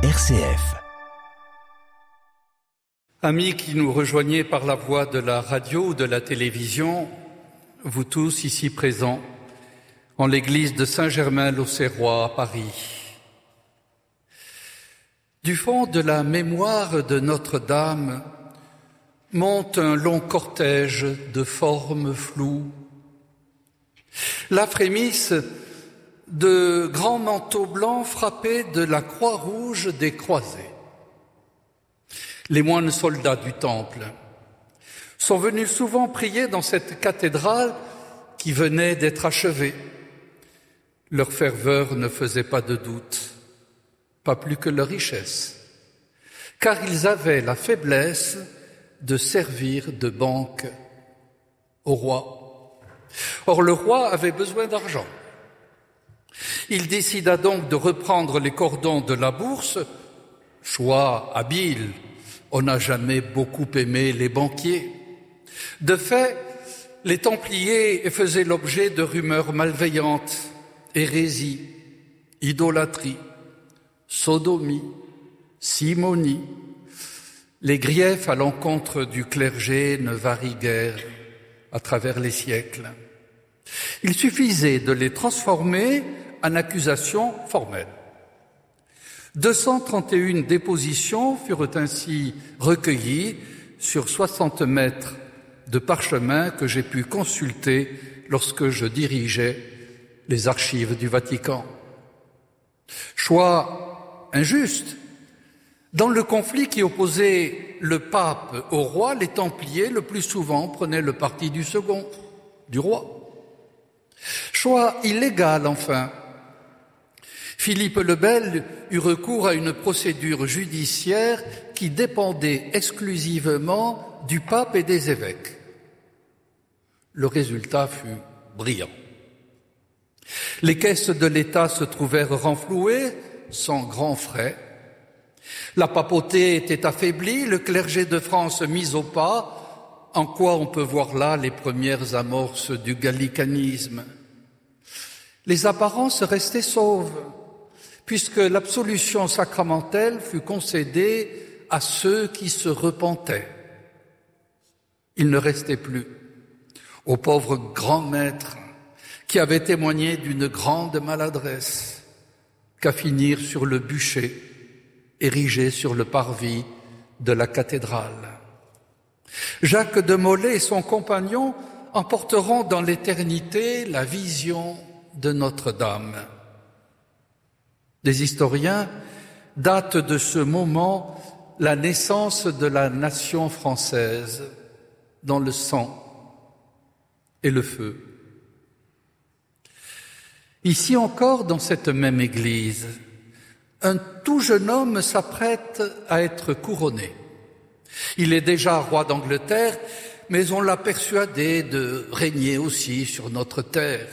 RCF. Amis qui nous rejoignez par la voie de la radio ou de la télévision, vous tous ici présents, en l'église de Saint-Germain-l'Auxerrois à Paris. Du fond de la mémoire de Notre-Dame monte un long cortège de formes floues. La frémisse de grands manteaux blancs frappés de la croix rouge des croisés. Les moines soldats du temple sont venus souvent prier dans cette cathédrale qui venait d'être achevée. Leur ferveur ne faisait pas de doute, pas plus que leur richesse, car ils avaient la faiblesse de servir de banque au roi. Or le roi avait besoin d'argent. Il décida donc de reprendre les cordons de la bourse, choix habile, on n'a jamais beaucoup aimé les banquiers. De fait, les Templiers faisaient l'objet de rumeurs malveillantes, hérésie, idolâtrie, sodomie, simonie. Les griefs à l'encontre du clergé ne varient guère à travers les siècles. Il suffisait de les transformer en accusations formelles. 231 dépositions furent ainsi recueillies sur 60 mètres de parchemin que j'ai pu consulter lorsque je dirigeais les archives du Vatican. Choix injuste. Dans le conflit qui opposait le pape au roi, les Templiers le plus souvent prenaient le parti du second, du roi. Choix illégal enfin. Philippe le Bel eut recours à une procédure judiciaire qui dépendait exclusivement du pape et des évêques. Le résultat fut brillant. Les caisses de l'État se trouvèrent renflouées sans grands frais. La papauté était affaiblie, le clergé de France mis au pas, en quoi on peut voir là les premières amorces du gallicanisme? Les apparences restaient sauves puisque l'absolution sacramentelle fut concédée à ceux qui se repentaient. Il ne restait plus au pauvre grand maître qui avait témoigné d'une grande maladresse qu'à finir sur le bûcher érigé sur le parvis de la cathédrale. Jacques de Molay et son compagnon emporteront dans l'éternité la vision de Notre-Dame. Des historiens datent de ce moment la naissance de la nation française dans le sang et le feu. Ici encore, dans cette même église, un tout jeune homme s'apprête à être couronné. Il est déjà roi d'Angleterre, mais on l'a persuadé de régner aussi sur notre terre.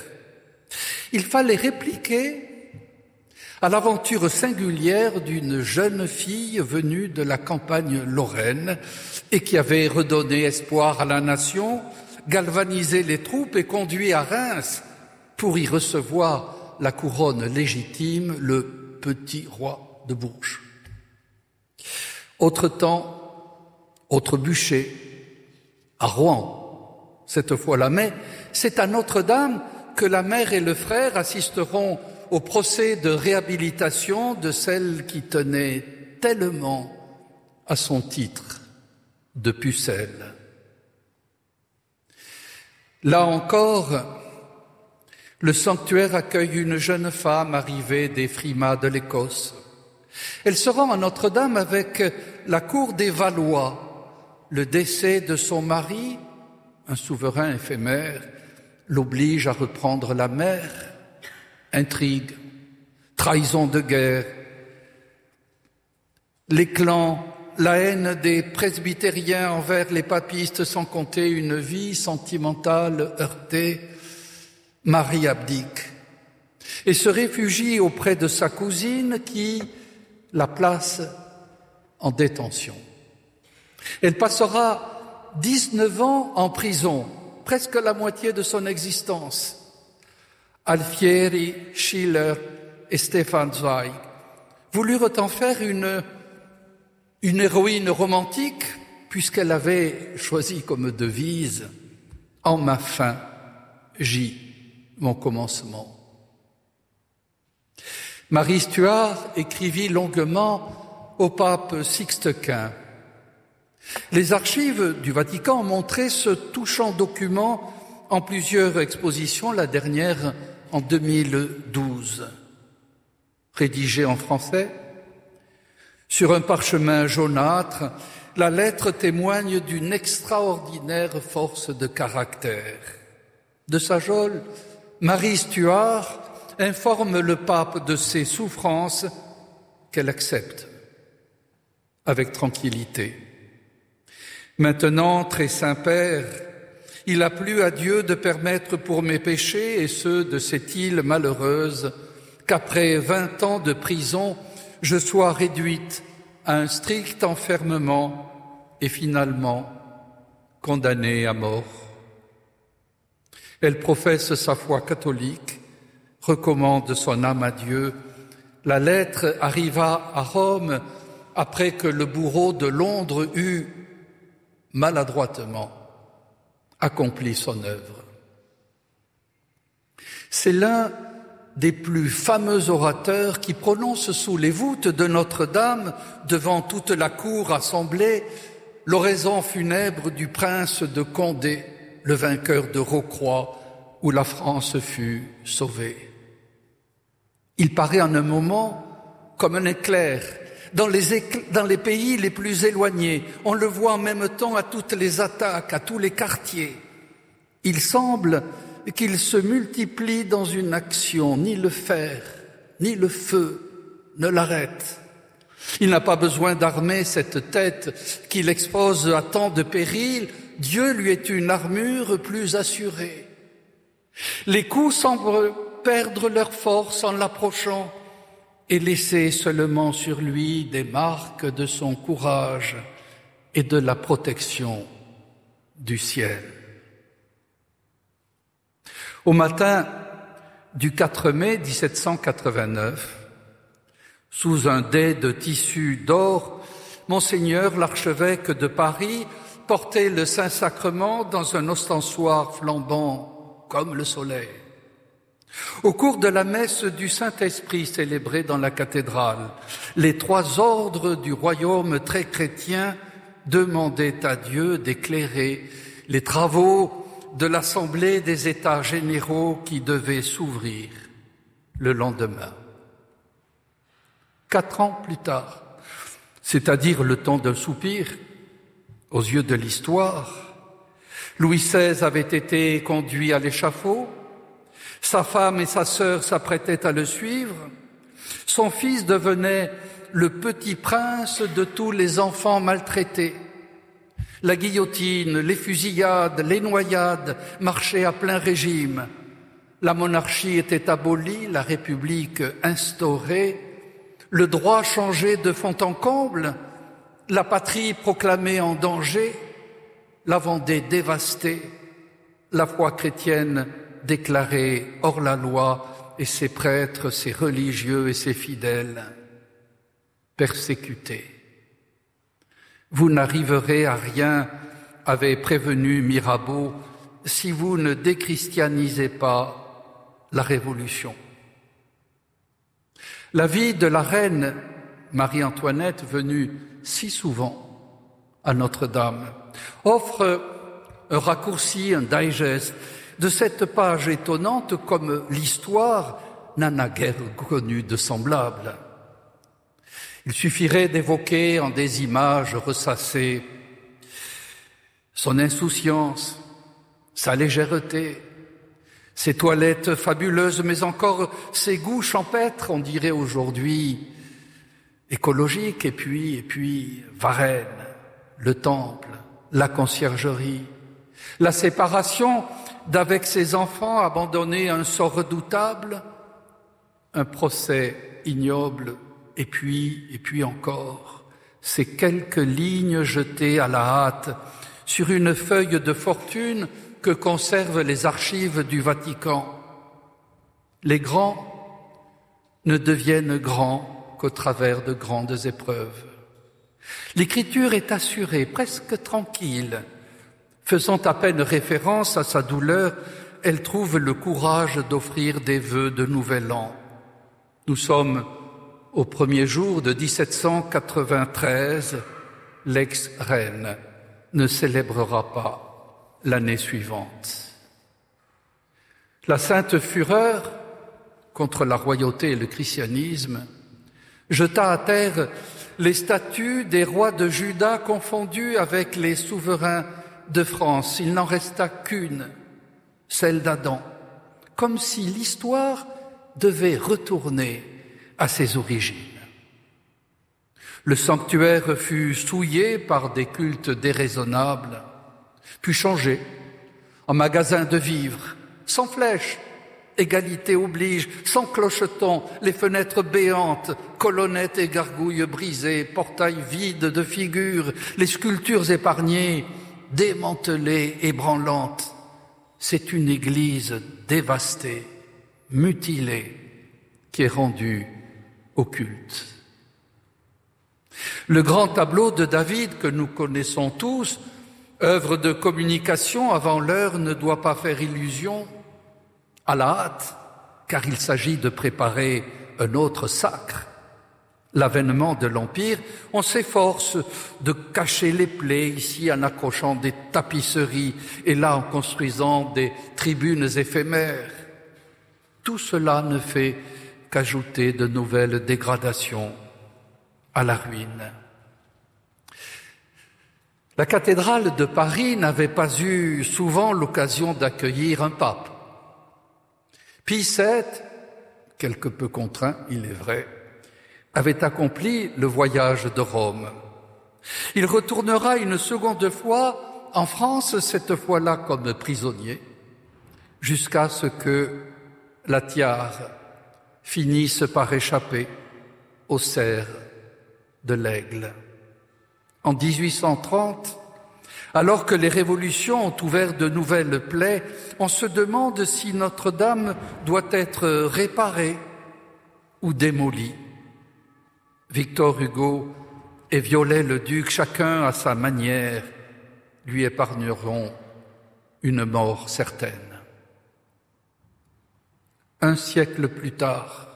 Il fallait répliquer à l'aventure singulière d'une jeune fille venue de la campagne lorraine et qui avait redonné espoir à la nation, galvanisé les troupes et conduit à Reims pour y recevoir la couronne légitime, le petit roi de Bourges. Autre temps, autre bûcher, à Rouen, cette fois-là, mais c'est à Notre-Dame que la mère et le frère assisteront au procès de réhabilitation de celle qui tenait tellement à son titre de pucelle. Là encore, le sanctuaire accueille une jeune femme arrivée des frimas de l'Écosse. Elle se rend à Notre-Dame avec la cour des Valois. Le décès de son mari, un souverain éphémère, l'oblige à reprendre la mer intrigue, trahison de guerre, les clans, la haine des presbytériens envers les papistes sans compter une vie sentimentale heurtée, Marie abdique et se réfugie auprès de sa cousine qui la place en détention. Elle passera 19 ans en prison, presque la moitié de son existence. Alfieri, Schiller et Stefan Zweig voulurent en faire une, une héroïne romantique, puisqu'elle avait choisi comme devise En ma fin, j'y mon commencement. Marie Stuart écrivit longuement au pape Sixte Quint. Les archives du Vatican ont montré ce touchant document en plusieurs expositions, la dernière en 2012. Rédigé en français, sur un parchemin jaunâtre, la lettre témoigne d'une extraordinaire force de caractère. De sa geôle, Marie Stuart informe le pape de ses souffrances qu'elle accepte avec tranquillité. Maintenant, très Saint-Père, il a plu à Dieu de permettre pour mes péchés et ceux de cette île malheureuse qu'après vingt ans de prison, je sois réduite à un strict enfermement et finalement condamnée à mort. Elle professe sa foi catholique, recommande son âme à Dieu. La lettre arriva à Rome après que le bourreau de Londres eut maladroitement accompli son œuvre. C'est l'un des plus fameux orateurs qui prononce sous les voûtes de Notre-Dame, devant toute la cour assemblée, l'oraison funèbre du prince de Condé, le vainqueur de Rocroi, où la France fut sauvée. Il paraît en un moment comme un éclair. Dans les, pays les plus éloignés, on le voit en même temps à toutes les attaques, à tous les quartiers. Il semble qu'il se multiplie dans une action, ni le fer, ni le feu ne l'arrête. Il n'a pas besoin d'armer cette tête qu'il expose à tant de périls Dieu lui est une armure plus assurée. Les coups semblent perdre leur force en l'approchant et laisser seulement sur lui des marques de son courage et de la protection du ciel. Au matin du 4 mai 1789, sous un dais de tissu d'or, Monseigneur l'archevêque de Paris porter le Saint-Sacrement dans un ostensoir flambant comme le soleil. Au cours de la messe du Saint-Esprit célébrée dans la cathédrale, les trois ordres du royaume très chrétien demandaient à Dieu d'éclairer les travaux de l'Assemblée des États généraux qui devaient s'ouvrir le lendemain. Quatre ans plus tard, c'est-à-dire le temps d'un soupir, aux yeux de l'histoire. Louis XVI avait été conduit à l'échafaud, sa femme et sa sœur s'apprêtaient à le suivre, son fils devenait le petit prince de tous les enfants maltraités. La guillotine, les fusillades, les noyades marchaient à plein régime. La monarchie était abolie, la République instaurée, le droit changeait de fond en comble, la patrie proclamée en danger, la Vendée dévastée, la foi chrétienne déclarée hors la loi et ses prêtres, ses religieux et ses fidèles persécutés. Vous n'arriverez à rien, avait prévenu Mirabeau, si vous ne déchristianisez pas la Révolution. La vie de la reine Marie-Antoinette, venue si souvent à Notre-Dame, offre un raccourci, un digest de cette page étonnante comme l'histoire n'en a guère connu de semblable. Il suffirait d'évoquer en des images ressassées son insouciance, sa légèreté, ses toilettes fabuleuses, mais encore ses goûts champêtres, on dirait aujourd'hui, écologique, et puis, et puis Varennes, le temple, la conciergerie, la séparation d'avec ses enfants abandonnés à un sort redoutable, un procès ignoble, et puis, et puis encore, ces quelques lignes jetées à la hâte sur une feuille de fortune que conservent les archives du Vatican. Les grands ne deviennent grands qu'au travers de grandes épreuves. L'écriture est assurée, presque tranquille. Faisant à peine référence à sa douleur, elle trouve le courage d'offrir des vœux de nouvel an. Nous sommes au premier jour de 1793. L'ex-reine ne célébrera pas l'année suivante. La sainte fureur contre la royauté et le christianisme jeta à terre les statues des rois de Juda confondus avec les souverains de France. Il n'en resta qu'une, celle d'Adam, comme si l'histoire devait retourner à ses origines. Le sanctuaire fut souillé par des cultes déraisonnables, puis changé en magasin de vivres, sans flèches, égalité oblige, sans clocheton, les fenêtres béantes, colonnettes et gargouilles brisées, portails vides de figures, les sculptures épargnées, démantelées, ébranlantes. C'est une église dévastée, mutilée, qui est rendue au culte. Le grand tableau de David que nous connaissons tous, œuvre de communication avant l'heure, ne doit pas faire illusion à la hâte, car il s'agit de préparer un autre sacre. L'avènement de l'Empire, on s'efforce de cacher les plaies ici en accrochant des tapisseries et là en construisant des tribunes éphémères. Tout cela ne fait qu'ajouter de nouvelles dégradations à la ruine. La cathédrale de Paris n'avait pas eu souvent l'occasion d'accueillir un pape. Pie VII, quelque peu contraint, il est vrai, avait accompli le voyage de Rome. Il retournera une seconde fois en France, cette fois-là comme prisonnier, jusqu'à ce que la tiare finisse par échapper au cerf de l'aigle. En 1830, alors que les révolutions ont ouvert de nouvelles plaies, on se demande si Notre-Dame doit être réparée ou démolie. Victor Hugo et Viollet-le-Duc, chacun à sa manière, lui épargneront une mort certaine. Un siècle plus tard,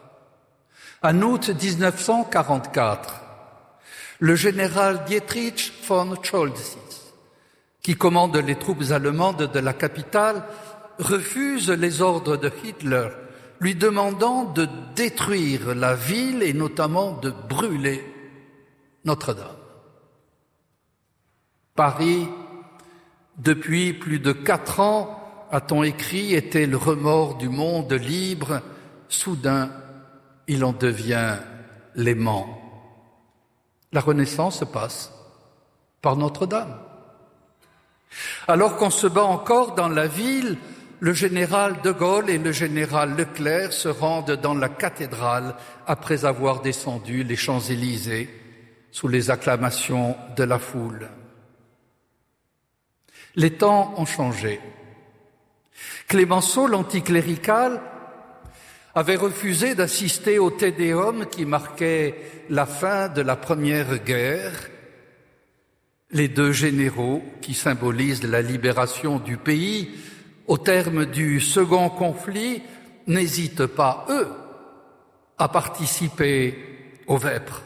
en août 1944, le général Dietrich von Scholz qui commande les troupes allemandes de la capitale, refuse les ordres de Hitler, lui demandant de détruire la ville et notamment de brûler Notre-Dame. Paris, depuis plus de quatre ans, a-t-on écrit, était le remords du monde libre. Soudain, il en devient l'aimant. La Renaissance passe par Notre-Dame. Alors qu'on se bat encore dans la ville, le général de Gaulle et le général Leclerc se rendent dans la cathédrale après avoir descendu les Champs-Élysées sous les acclamations de la foule. Les temps ont changé. Clémenceau, l'anticlérical, avait refusé d'assister au Tédéum qui marquait la fin de la Première Guerre les deux généraux qui symbolisent la libération du pays au terme du second conflit n'hésitent pas, eux, à participer aux vêpres.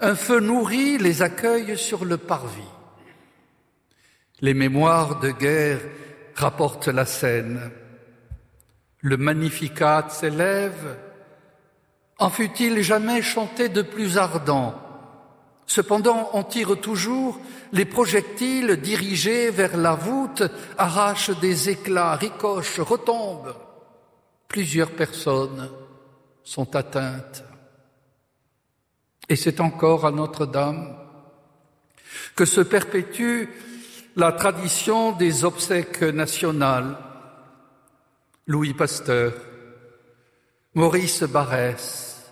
Un feu nourri les accueille sur le parvis. Les mémoires de guerre rapportent la scène. Le Magnificat s'élève. En fut-il jamais chanté de plus ardent Cependant, on tire toujours, les projectiles dirigés vers la voûte arrachent des éclats, ricochent, retombent. Plusieurs personnes sont atteintes. Et c'est encore à Notre-Dame que se perpétue la tradition des obsèques nationales. Louis Pasteur, Maurice Barrès,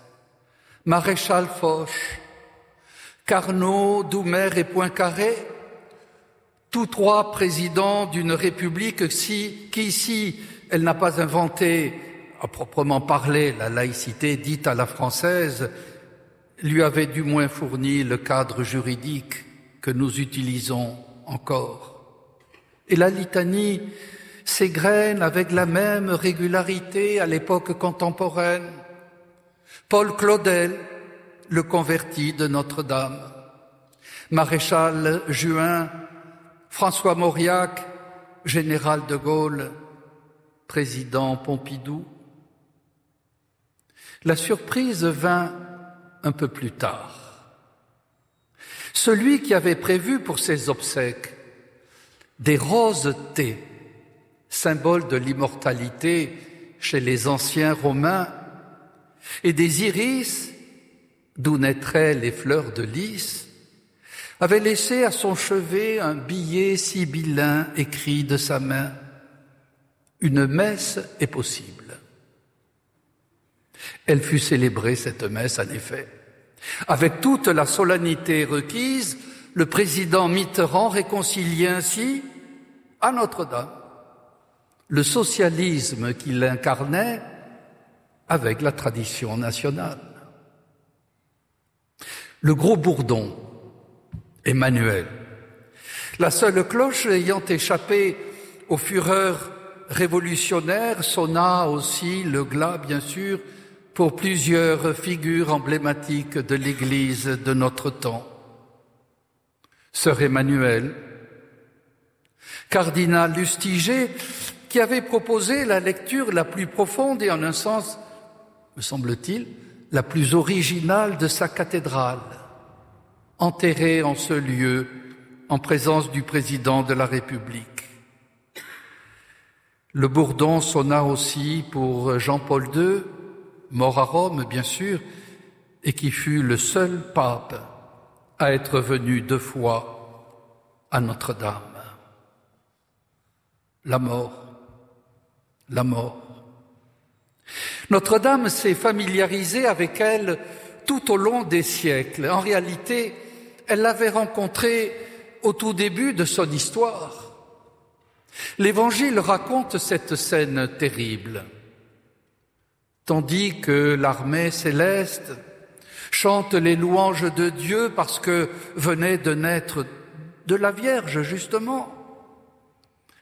Maréchal Foch, Carnot, Doumer et Poincaré, tous trois présidents d'une république qui ici, elle n'a pas inventé à proprement parler, la laïcité dite à la française lui avait du moins fourni le cadre juridique que nous utilisons encore. Et la litanie s'égrène avec la même régularité à l'époque contemporaine. Paul Claudel, le converti de Notre-Dame, Maréchal Juin, François Mauriac, général de Gaulle, président Pompidou. La surprise vint un peu plus tard. Celui qui avait prévu pour ses obsèques des roses thé, symbole de l'immortalité chez les anciens Romains, et des iris, d'où naîtraient les fleurs de lys, avait laissé à son chevet un billet sibyllin écrit de sa main. Une messe est possible. Elle fut célébrée, cette messe, en effet. Avec toute la solennité requise, le président Mitterrand réconciliait ainsi à Notre-Dame le socialisme qu'il incarnait avec la tradition nationale. Le gros bourdon, Emmanuel. La seule cloche ayant échappé aux fureurs révolutionnaires sonna aussi le glas, bien sûr, pour plusieurs figures emblématiques de l'Église de notre temps. Sœur Emmanuel, cardinal Lustiger, qui avait proposé la lecture la plus profonde et en un sens, me semble-t-il, la plus originale de sa cathédrale enterré en ce lieu en présence du président de la République. Le bourdon sonna aussi pour Jean-Paul II, mort à Rome bien sûr, et qui fut le seul pape à être venu deux fois à Notre-Dame. La mort, la mort. Notre-Dame s'est familiarisée avec elle tout au long des siècles. En réalité, elle l'avait rencontré au tout début de son histoire. L'Évangile raconte cette scène terrible. Tandis que l'armée céleste chante les louanges de Dieu parce que venait de naître de la Vierge, justement.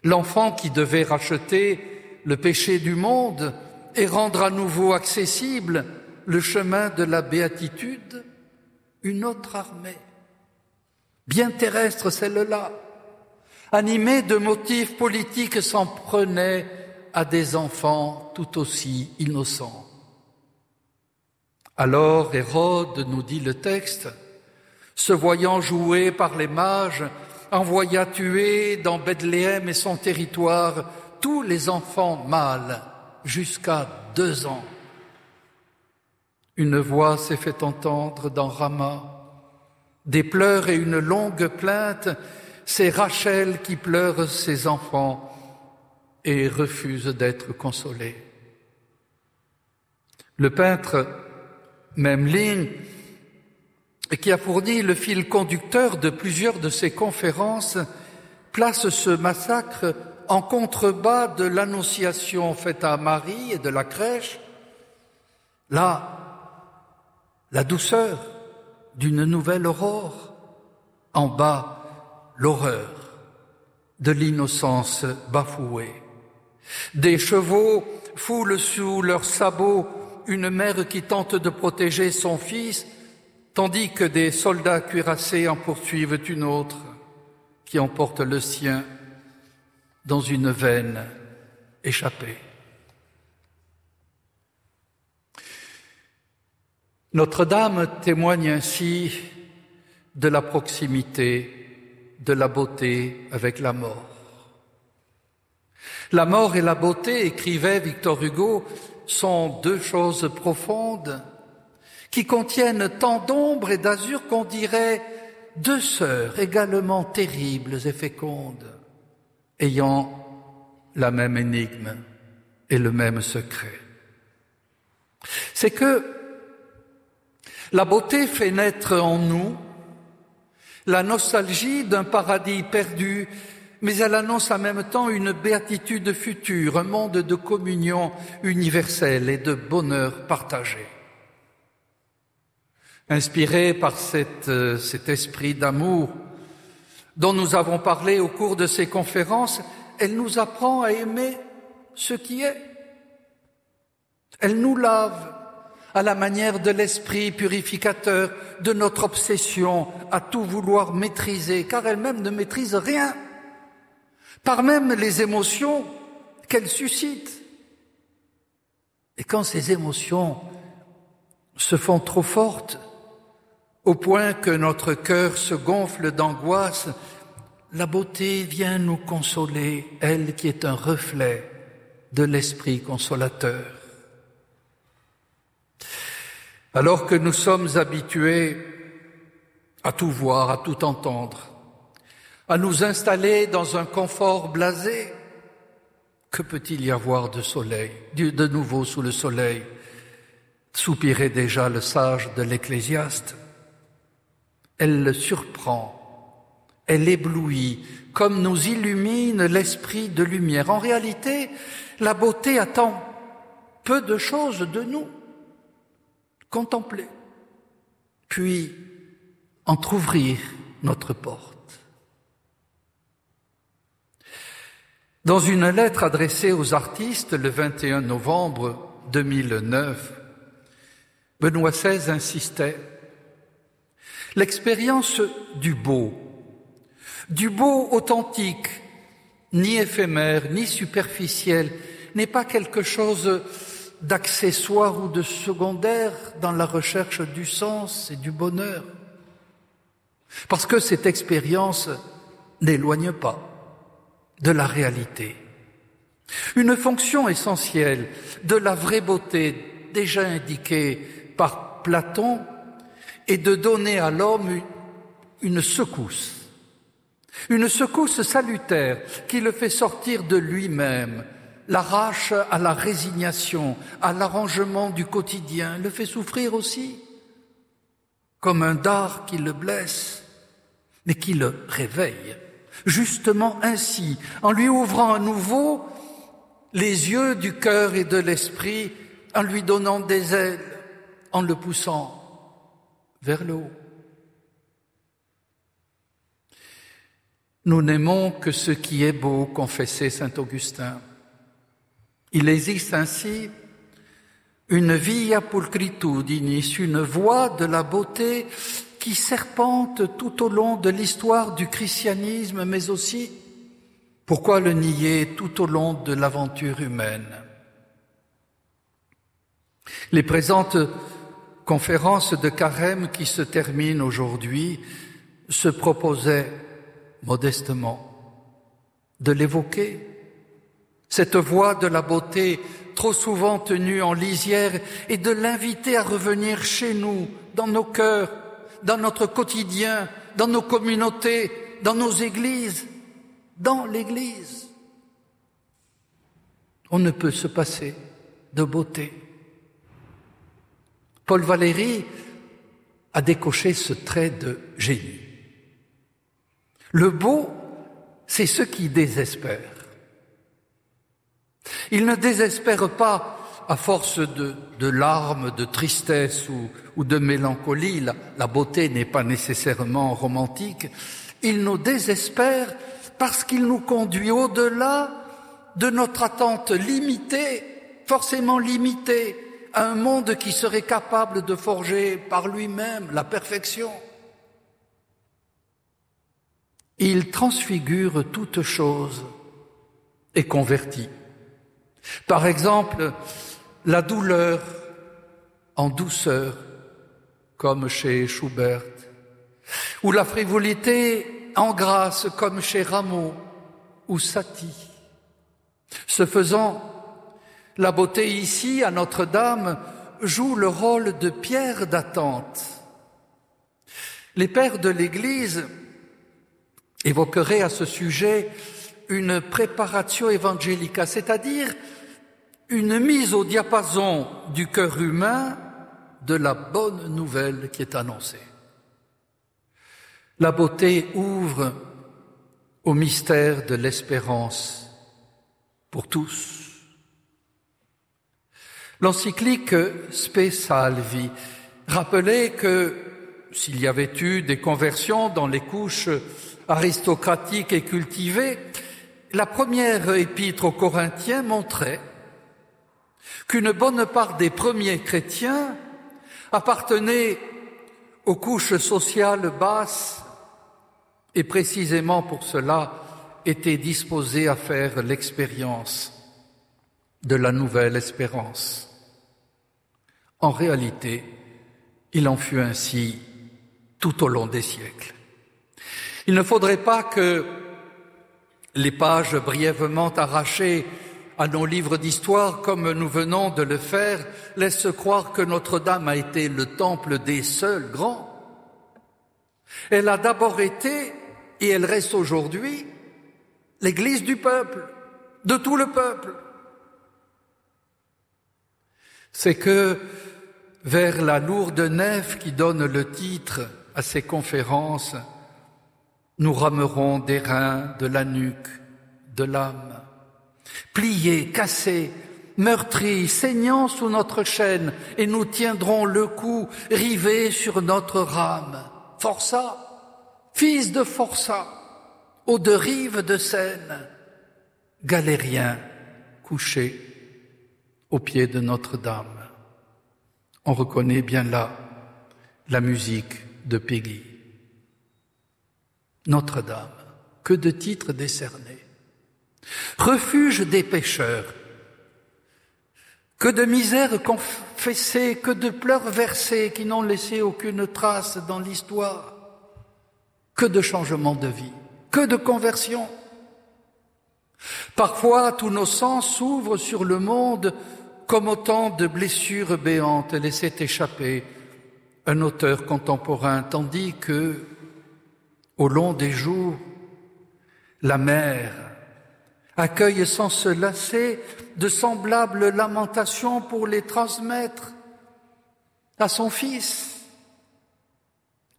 L'enfant qui devait racheter le péché du monde et rendre à nouveau accessible le chemin de la béatitude, une autre armée bien terrestre celle-là, animée de motifs politiques, s'en prenait à des enfants tout aussi innocents. Alors Hérode, nous dit le texte, se voyant joué par les mages, envoya tuer dans Bethléem et son territoire tous les enfants mâles jusqu'à deux ans. Une voix s'est fait entendre dans Rama, des pleurs et une longue plainte, c'est Rachel qui pleure ses enfants et refuse d'être consolée. Le peintre Memling, qui a fourni le fil conducteur de plusieurs de ses conférences, place ce massacre en contrebas de l'annonciation faite à Marie et de la crèche. Là, la douceur, d'une nouvelle aurore. En bas, l'horreur de l'innocence bafouée. Des chevaux foulent sous leurs sabots une mère qui tente de protéger son fils, tandis que des soldats cuirassés en poursuivent une autre qui emporte le sien dans une veine échappée. Notre-Dame témoigne ainsi de la proximité, de la beauté avec la mort. La mort et la beauté, écrivait Victor Hugo, sont deux choses profondes qui contiennent tant d'ombre et d'azur qu'on dirait deux sœurs également terribles et fécondes, ayant la même énigme et le même secret. C'est que la beauté fait naître en nous la nostalgie d'un paradis perdu mais elle annonce en même temps une béatitude future, un monde de communion universelle et de bonheur partagé. Inspirée par euh, cet esprit d'amour dont nous avons parlé au cours de ces conférences, elle nous apprend à aimer ce qui est. Elle nous lave à la manière de l'esprit purificateur, de notre obsession à tout vouloir maîtriser, car elle-même ne maîtrise rien, par même les émotions qu'elle suscite. Et quand ces émotions se font trop fortes, au point que notre cœur se gonfle d'angoisse, la beauté vient nous consoler, elle qui est un reflet de l'Esprit consolateur. Alors que nous sommes habitués à tout voir, à tout entendre, à nous installer dans un confort blasé, que peut-il y avoir de soleil, de nouveau sous le soleil? Soupirait déjà le sage de l'Ecclésiaste. Elle le surprend, elle éblouit, comme nous illumine l'esprit de lumière. En réalité, la beauté attend peu de choses de nous contempler, puis entr'ouvrir notre porte. Dans une lettre adressée aux artistes le 21 novembre 2009, Benoît XVI insistait L'expérience du beau, du beau authentique, ni éphémère, ni superficiel, n'est pas quelque chose d'accessoire ou de secondaire dans la recherche du sens et du bonheur. Parce que cette expérience n'éloigne pas de la réalité. Une fonction essentielle de la vraie beauté déjà indiquée par Platon est de donner à l'homme une secousse, une secousse salutaire qui le fait sortir de lui-même, l'arrache à la résignation, à l'arrangement du quotidien, le fait souffrir aussi, comme un dard qui le blesse, mais qui le réveille, justement ainsi, en lui ouvrant à nouveau les yeux du cœur et de l'esprit, en lui donnant des ailes, en le poussant vers le haut. Nous n'aimons que ce qui est beau, confessait saint Augustin. Il existe ainsi une via pulcritudinis, une voie de la beauté qui serpente tout au long de l'histoire du christianisme, mais aussi, pourquoi le nier, tout au long de l'aventure humaine. Les présentes conférences de carême qui se terminent aujourd'hui se proposaient modestement de l'évoquer cette voix de la beauté trop souvent tenue en lisière et de l'inviter à revenir chez nous, dans nos cœurs, dans notre quotidien, dans nos communautés, dans nos églises, dans l'Église. On ne peut se passer de beauté. Paul Valéry a décoché ce trait de génie. Le beau, c'est ce qui désespère. Il ne désespère pas à force de, larmes, de tristesse ou, de mélancolie. La, beauté n'est pas nécessairement romantique. Il nous désespère parce qu'il nous conduit au-delà de notre attente limitée, forcément limitée, un monde qui serait capable de forger par lui-même la perfection. Il transfigure toute chose et convertit. Par exemple, la douleur en douceur, comme chez Schubert, ou la frivolité en grâce, comme chez Rameau ou Satie. Ce faisant, la beauté ici, à Notre-Dame, joue le rôle de pierre d'attente. Les pères de l'Église évoqueraient à ce sujet une préparatio evangelica, c'est-à-dire une mise au diapason du cœur humain de la bonne nouvelle qui est annoncée. La beauté ouvre au mystère de l'espérance pour tous. L'encyclique Spe Salvi rappelait que s'il y avait eu des conversions dans les couches aristocratiques et cultivées, la première épître aux Corinthiens montrait qu'une bonne part des premiers chrétiens appartenaient aux couches sociales basses et précisément pour cela étaient disposés à faire l'expérience de la nouvelle espérance. En réalité, il en fut ainsi tout au long des siècles. Il ne faudrait pas que les pages brièvement arrachées à nos livres d'histoire, comme nous venons de le faire, laissent croire que Notre-Dame a été le temple des seuls grands. Elle a d'abord été, et elle reste aujourd'hui, l'église du peuple, de tout le peuple. C'est que vers la lourde nef qui donne le titre à ces conférences, nous ramerons des reins, de la nuque, de l'âme, pliés, cassés, meurtris, saignant sous notre chaîne, et nous tiendrons le cou rivé sur notre rame. Forçat, fils de Forçat, aux deux rives de Seine, galérien couché au pied de Notre-Dame. On reconnaît bien là la musique de Peggy. Notre-Dame, que de titres décernés. Refuge des pécheurs, que de misères confessées, que de pleurs versés qui n'ont laissé aucune trace dans l'histoire, que de changements de vie, que de conversions. Parfois, tous nos sens s'ouvrent sur le monde comme autant de blessures béantes laissaient échapper un auteur contemporain, tandis que, au long des jours, la mère accueille sans se lasser de semblables lamentations pour les transmettre à son fils.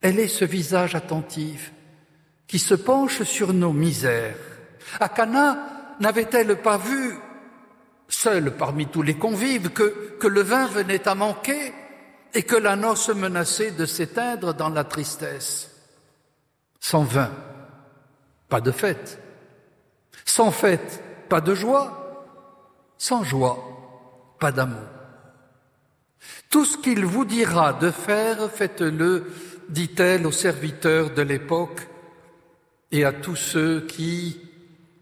Elle est ce visage attentif qui se penche sur nos misères. Akana n'avait-elle pas vu seul parmi tous les convives, que, que le vin venait à manquer et que la noce menaçait de s'éteindre dans la tristesse. Sans vin, pas de fête. Sans fête, pas de joie. Sans joie, pas d'amour. Tout ce qu'il vous dira de faire, faites-le, dit-elle aux serviteurs de l'époque et à tous ceux qui,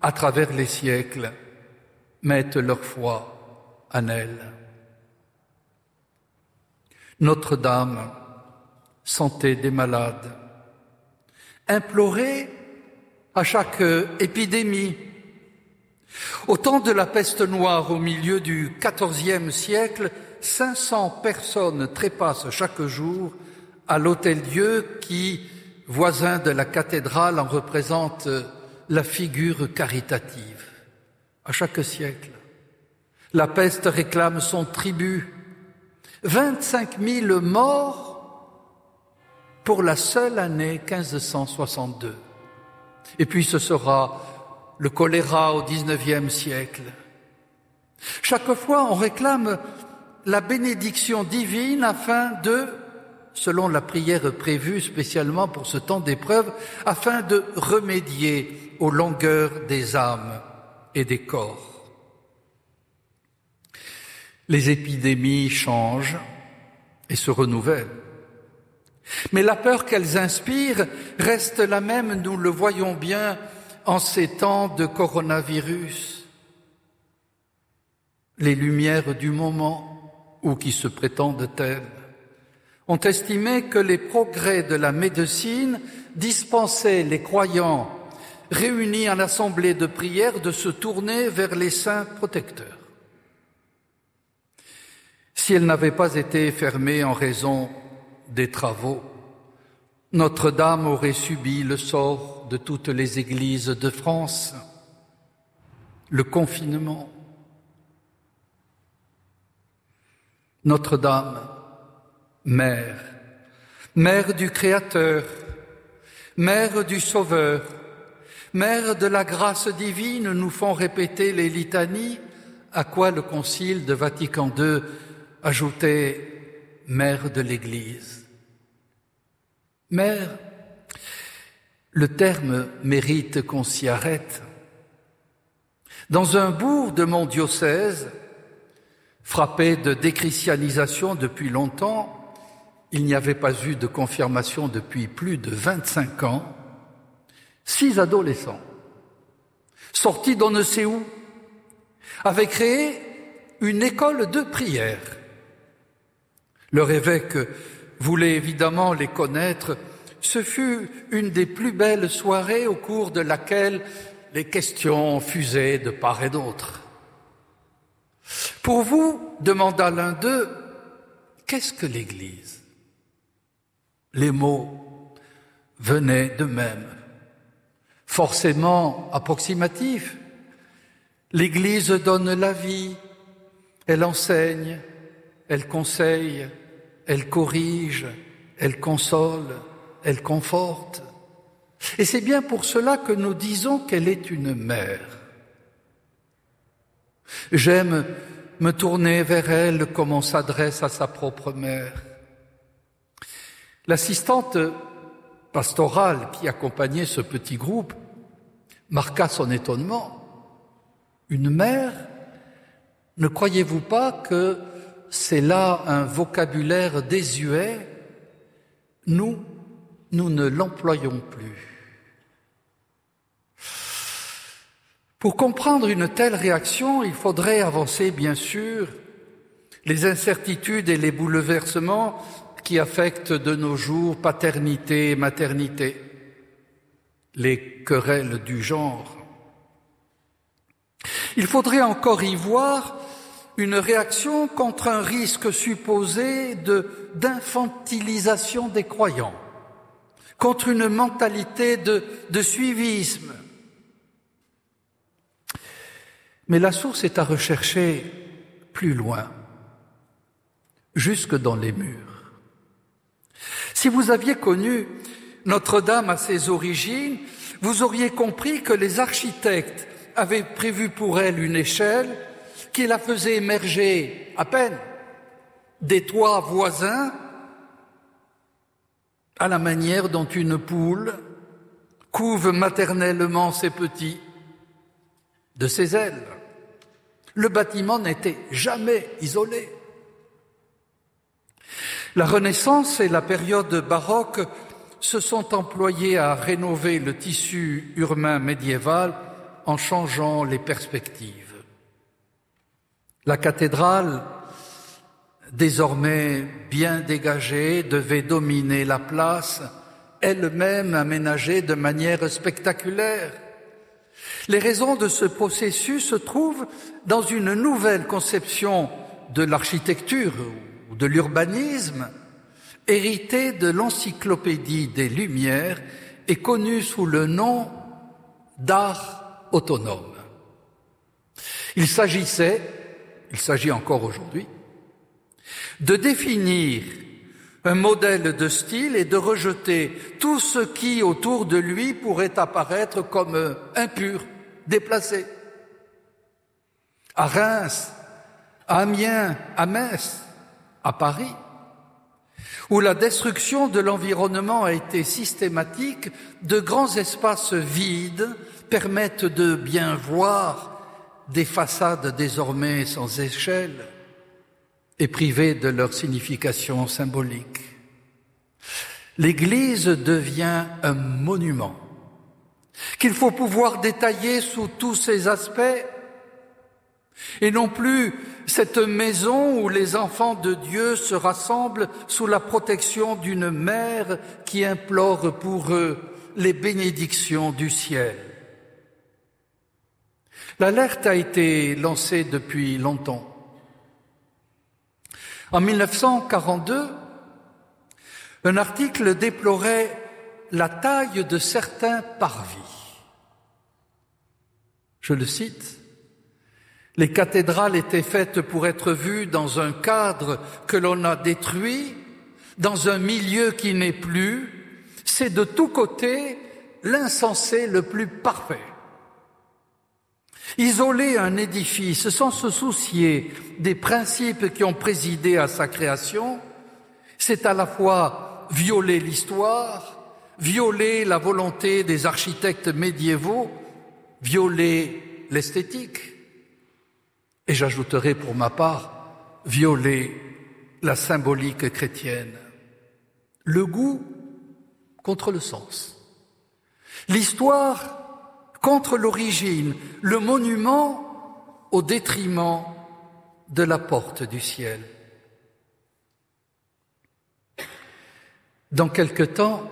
à travers les siècles, mettent leur foi en elle. Notre-Dame, santé des malades, implorée à chaque épidémie. Au temps de la peste noire, au milieu du XIVe siècle, 500 personnes trépassent chaque jour à l'Hôtel-Dieu qui, voisin de la cathédrale, en représente la figure caritative à chaque siècle. La peste réclame son tribut. 25 000 morts pour la seule année 1562. Et puis ce sera le choléra au XIXe siècle. Chaque fois, on réclame la bénédiction divine afin de, selon la prière prévue spécialement pour ce temps d'épreuve, afin de remédier aux longueurs des âmes et des corps. Les épidémies changent et se renouvellent. Mais la peur qu'elles inspirent reste la même, nous le voyons bien en ces temps de coronavirus. Les lumières du moment, ou qui se prétendent telles, ont estimé que les progrès de la médecine dispensaient les croyants réunis à l'assemblée de prière de se tourner vers les saints protecteurs. Si elle n'avait pas été fermée en raison des travaux, Notre-Dame aurait subi le sort de toutes les églises de France, le confinement. Notre-Dame, Mère, Mère du Créateur, Mère du Sauveur, Mère de la grâce divine, nous font répéter les litanies, à quoi le Concile de Vatican II ajoutait Mère de l'Église. Mère, le terme mérite qu'on s'y arrête. Dans un bourg de mon diocèse, frappé de déchristianisation depuis longtemps, il n'y avait pas eu de confirmation depuis plus de 25 ans, six adolescents, sortis d'on ne sait où, avaient créé une école de prière. Leur évêque voulait évidemment les connaître. Ce fut une des plus belles soirées au cours de laquelle les questions fusaient de part et d'autre. Pour vous, demanda l'un d'eux, qu'est-ce que l'Église? Les mots venaient d'eux-mêmes forcément approximatif. L'Église donne la vie, elle enseigne, elle conseille, elle corrige, elle console, elle conforte. Et c'est bien pour cela que nous disons qu'elle est une mère. J'aime me tourner vers elle comme on s'adresse à sa propre mère. L'assistante pastorale qui accompagnait ce petit groupe marqua son étonnement. Une mère, ne croyez-vous pas que c'est là un vocabulaire désuet? Nous, nous ne l'employons plus. Pour comprendre une telle réaction, il faudrait avancer, bien sûr, les incertitudes et les bouleversements qui affectent de nos jours paternité et maternité, les querelles du genre. Il faudrait encore y voir une réaction contre un risque supposé d'infantilisation des croyants, contre une mentalité de suivisme. Mais la source est à rechercher plus loin, jusque dans les murs. Si vous aviez connu Notre-Dame à ses origines, vous auriez compris que les architectes avaient prévu pour elle une échelle qui la faisait émerger à peine des toits voisins à la manière dont une poule couve maternellement ses petits de ses ailes. Le bâtiment n'était jamais isolé. La Renaissance et la période baroque se sont employés à rénover le tissu urbain médiéval en changeant les perspectives. La cathédrale, désormais bien dégagée, devait dominer la place, elle-même aménagée de manière spectaculaire. Les raisons de ce processus se trouvent dans une nouvelle conception de l'architecture de l'urbanisme, hérité de l'encyclopédie des Lumières et connu sous le nom d'art autonome. Il s'agissait, il s'agit encore aujourd'hui, de définir un modèle de style et de rejeter tout ce qui autour de lui pourrait apparaître comme impur, déplacé. À Reims, à Amiens, à Metz, à Paris, où la destruction de l'environnement a été systématique, de grands espaces vides permettent de bien voir des façades désormais sans échelle et privées de leur signification symbolique. L'Église devient un monument qu'il faut pouvoir détailler sous tous ses aspects et non plus cette maison où les enfants de Dieu se rassemblent sous la protection d'une mère qui implore pour eux les bénédictions du ciel. L'alerte a été lancée depuis longtemps. En 1942, un article déplorait la taille de certains parvis. Je le cite. Les cathédrales étaient faites pour être vues dans un cadre que l'on a détruit, dans un milieu qui n'est plus. C'est de tous côtés l'insensé le plus parfait. Isoler un édifice sans se soucier des principes qui ont présidé à sa création, c'est à la fois violer l'histoire, violer la volonté des architectes médiévaux, violer l'esthétique, et j'ajouterai pour ma part, violer la symbolique chrétienne. Le goût contre le sens. L'histoire contre l'origine, le monument au détriment de la porte du ciel. Dans quelque temps,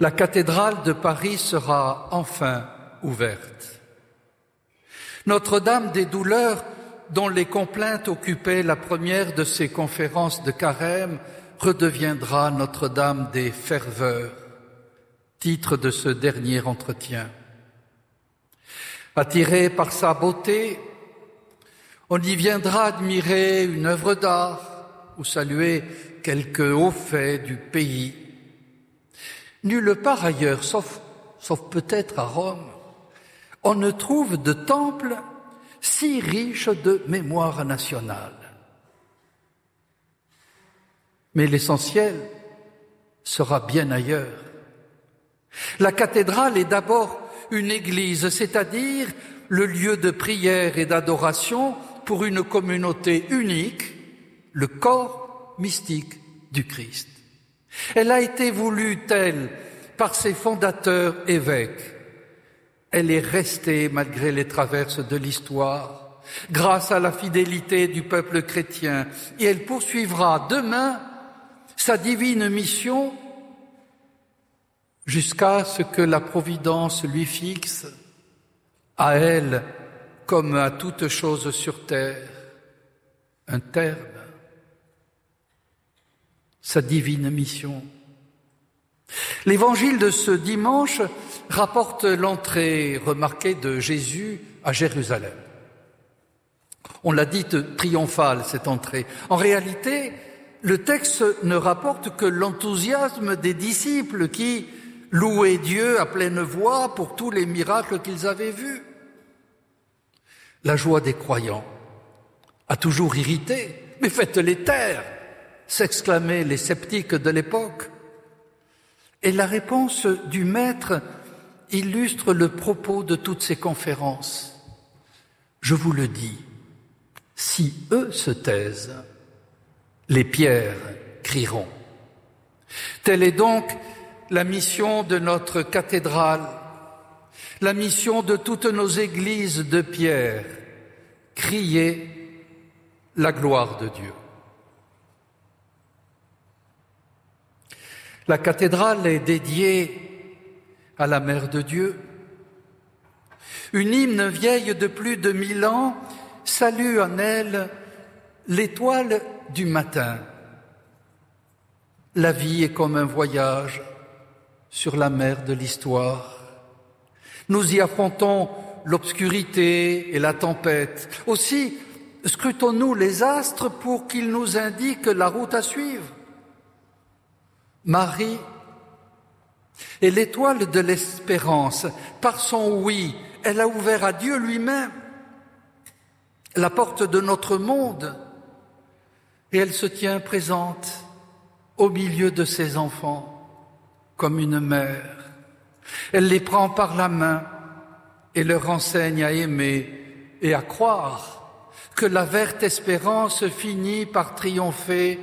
la cathédrale de Paris sera enfin ouverte. Notre-Dame des douleurs, dont les complaintes occupaient la première de ces conférences de carême, redeviendra Notre-Dame des ferveurs, titre de ce dernier entretien. Attiré par sa beauté, on y viendra admirer une œuvre d'art ou saluer quelques hauts faits du pays. Nulle part ailleurs, sauf, sauf peut-être à Rome, on ne trouve de temple si riche de mémoire nationale. Mais l'essentiel sera bien ailleurs. La cathédrale est d'abord une église, c'est-à-dire le lieu de prière et d'adoration pour une communauté unique, le corps mystique du Christ. Elle a été voulue telle par ses fondateurs évêques. Elle est restée malgré les traverses de l'histoire, grâce à la fidélité du peuple chrétien, et elle poursuivra demain sa divine mission jusqu'à ce que la Providence lui fixe, à elle comme à toute chose sur terre, un terme, sa divine mission. L'évangile de ce dimanche rapporte l'entrée remarquée de Jésus à Jérusalem. On l'a dit triomphale, cette entrée. En réalité, le texte ne rapporte que l'enthousiasme des disciples qui, louaient Dieu à pleine voix pour tous les miracles qu'ils avaient vus. La joie des croyants a toujours irrité, mais faites-les taire, s'exclamaient les sceptiques de l'époque. Et la réponse du Maître illustre le propos de toutes ces conférences. Je vous le dis, si eux se taisent, les pierres crieront. Telle est donc la mission de notre cathédrale, la mission de toutes nos églises de pierre, crier la gloire de Dieu. La cathédrale est dédiée à la Mère de Dieu. Une hymne vieille de plus de mille ans salue en elle l'étoile du matin. La vie est comme un voyage sur la mer de l'histoire. Nous y affrontons l'obscurité et la tempête. Aussi, scrutons-nous les astres pour qu'ils nous indiquent la route à suivre. Marie est l'étoile de l'espérance. Par son oui, elle a ouvert à Dieu lui-même la porte de notre monde et elle se tient présente au milieu de ses enfants comme une mère. Elle les prend par la main et leur enseigne à aimer et à croire que la verte espérance finit par triompher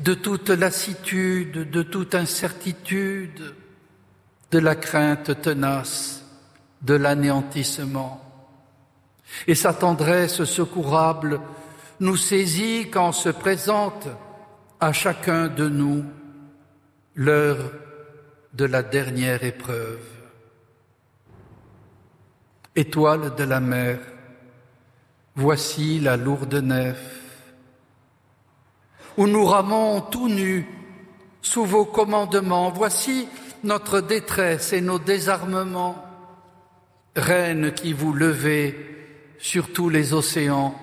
de toute lassitude, de toute incertitude, de la crainte tenace, de l'anéantissement. Et sa tendresse secourable nous saisit quand se présente à chacun de nous l'heure de la dernière épreuve. Étoile de la mer, voici la lourde nef, où nous ramons tout nus sous vos commandements. Voici notre détresse et nos désarmements. Reine qui vous levez sur tous les océans,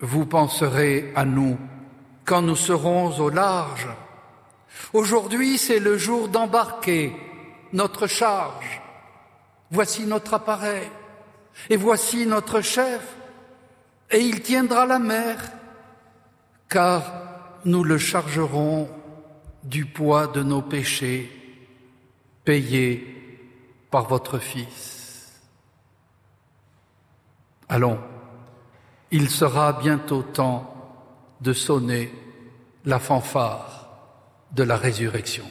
vous penserez à nous quand nous serons au large Aujourd'hui, c'est le jour d'embarquer notre charge, voici notre appareil, et voici notre chef, et il tiendra la mer, car nous le chargerons du poids de nos péchés, payés par votre Fils. Allons, il sera bientôt temps de sonner la fanfare de la résurrection.